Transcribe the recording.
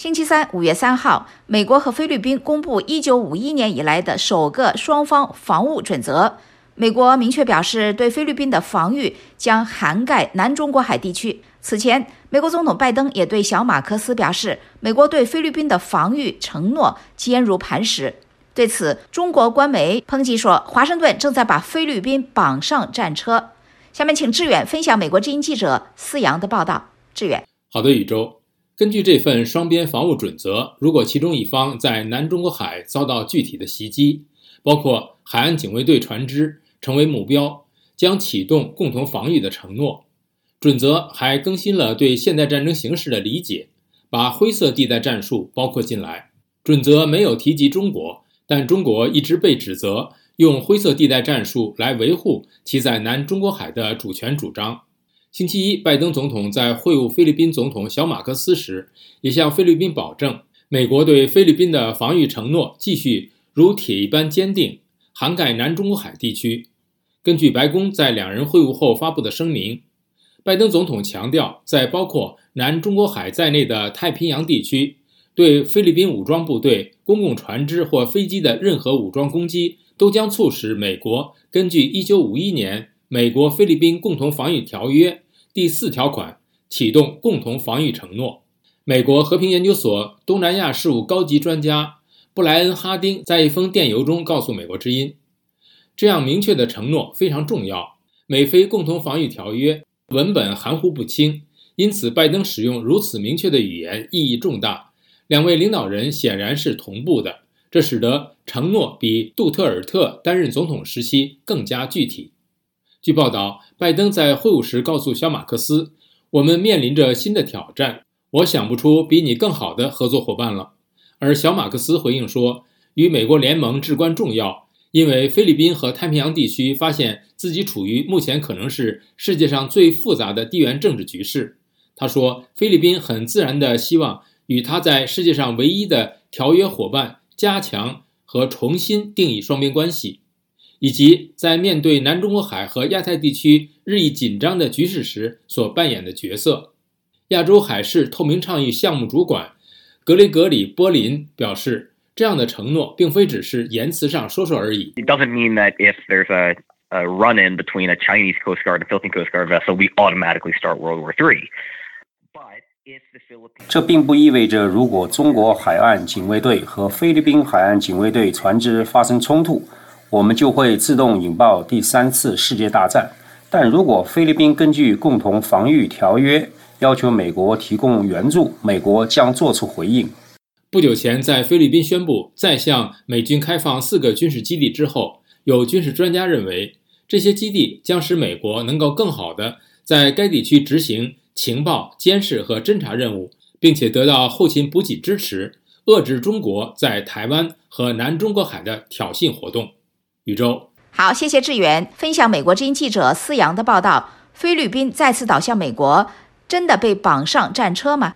星期三，五月三号，美国和菲律宾公布一九五一年以来的首个双方防务准则。美国明确表示，对菲律宾的防御将涵盖南中国海地区。此前，美国总统拜登也对小马克思表示，美国对菲律宾的防御承诺坚如磐石。对此，中国官媒抨击说，华盛顿正在把菲律宾绑上战车。下面，请志远分享美国之音记者思阳的报道。志远，好的，宇宙。根据这份双边防务准则，如果其中一方在南中国海遭到具体的袭击，包括海岸警卫队船只成为目标，将启动共同防御的承诺。准则还更新了对现代战争形势的理解，把灰色地带战术包括进来。准则没有提及中国，但中国一直被指责用灰色地带战术来维护其在南中国海的主权主张。星期一，拜登总统在会晤菲律宾总统小马克思时，也向菲律宾保证，美国对菲律宾的防御承诺继续如铁一般坚定，涵盖南中国海地区。根据白宫在两人会晤后发布的声明，拜登总统强调，在包括南中国海在内的太平洋地区，对菲律宾武装部队、公共船只或飞机的任何武装攻击，都将促使美国根据1951年。美国菲律宾共同防御条约第四条款启动共同防御承诺。美国和平研究所东南亚事务高级专家布莱恩·哈丁在一封电邮中告诉美国之音：“这样明确的承诺非常重要。美菲共同防御条约文本含糊不清，因此拜登使用如此明确的语言意义重大。两位领导人显然是同步的，这使得承诺比杜特尔特担任总统时期更加具体。”据报道，拜登在会晤时告诉小马克思：“我们面临着新的挑战，我想不出比你更好的合作伙伴了。”而小马克思回应说：“与美国联盟至关重要，因为菲律宾和太平洋地区发现自己处于目前可能是世界上最复杂的地缘政治局势。”他说：“菲律宾很自然地希望与他在世界上唯一的条约伙伴加强和重新定义双边关系。”以及在面对南中国海和亚太地区日益紧张的局势时所扮演的角色，亚洲海事透明倡议项目主管格雷格里·波林表示：“这样的承诺并非只是言辞上说说而已。” It doesn't mean that if there's a a run-in between a Chinese Coast Guard and Philippine Coast Guard vessel, we automatically start World War III. But if the Philippines 这并不意味着如果中国海岸警卫队和菲律宾海岸警卫队船只发生冲突。我们就会自动引爆第三次世界大战。但如果菲律宾根据共同防御条约要求美国提供援助，美国将作出回应。不久前，在菲律宾宣布再向美军开放四个军事基地之后，有军事专家认为，这些基地将使美国能够更好地在该地区执行情报监视和侦察任务，并且得到后勤补给支持，遏制中国在台湾和南中国海的挑衅活动。宇宙好，谢谢志远分享美国之音记者思阳的报道。菲律宾再次倒向美国，真的被绑上战车吗？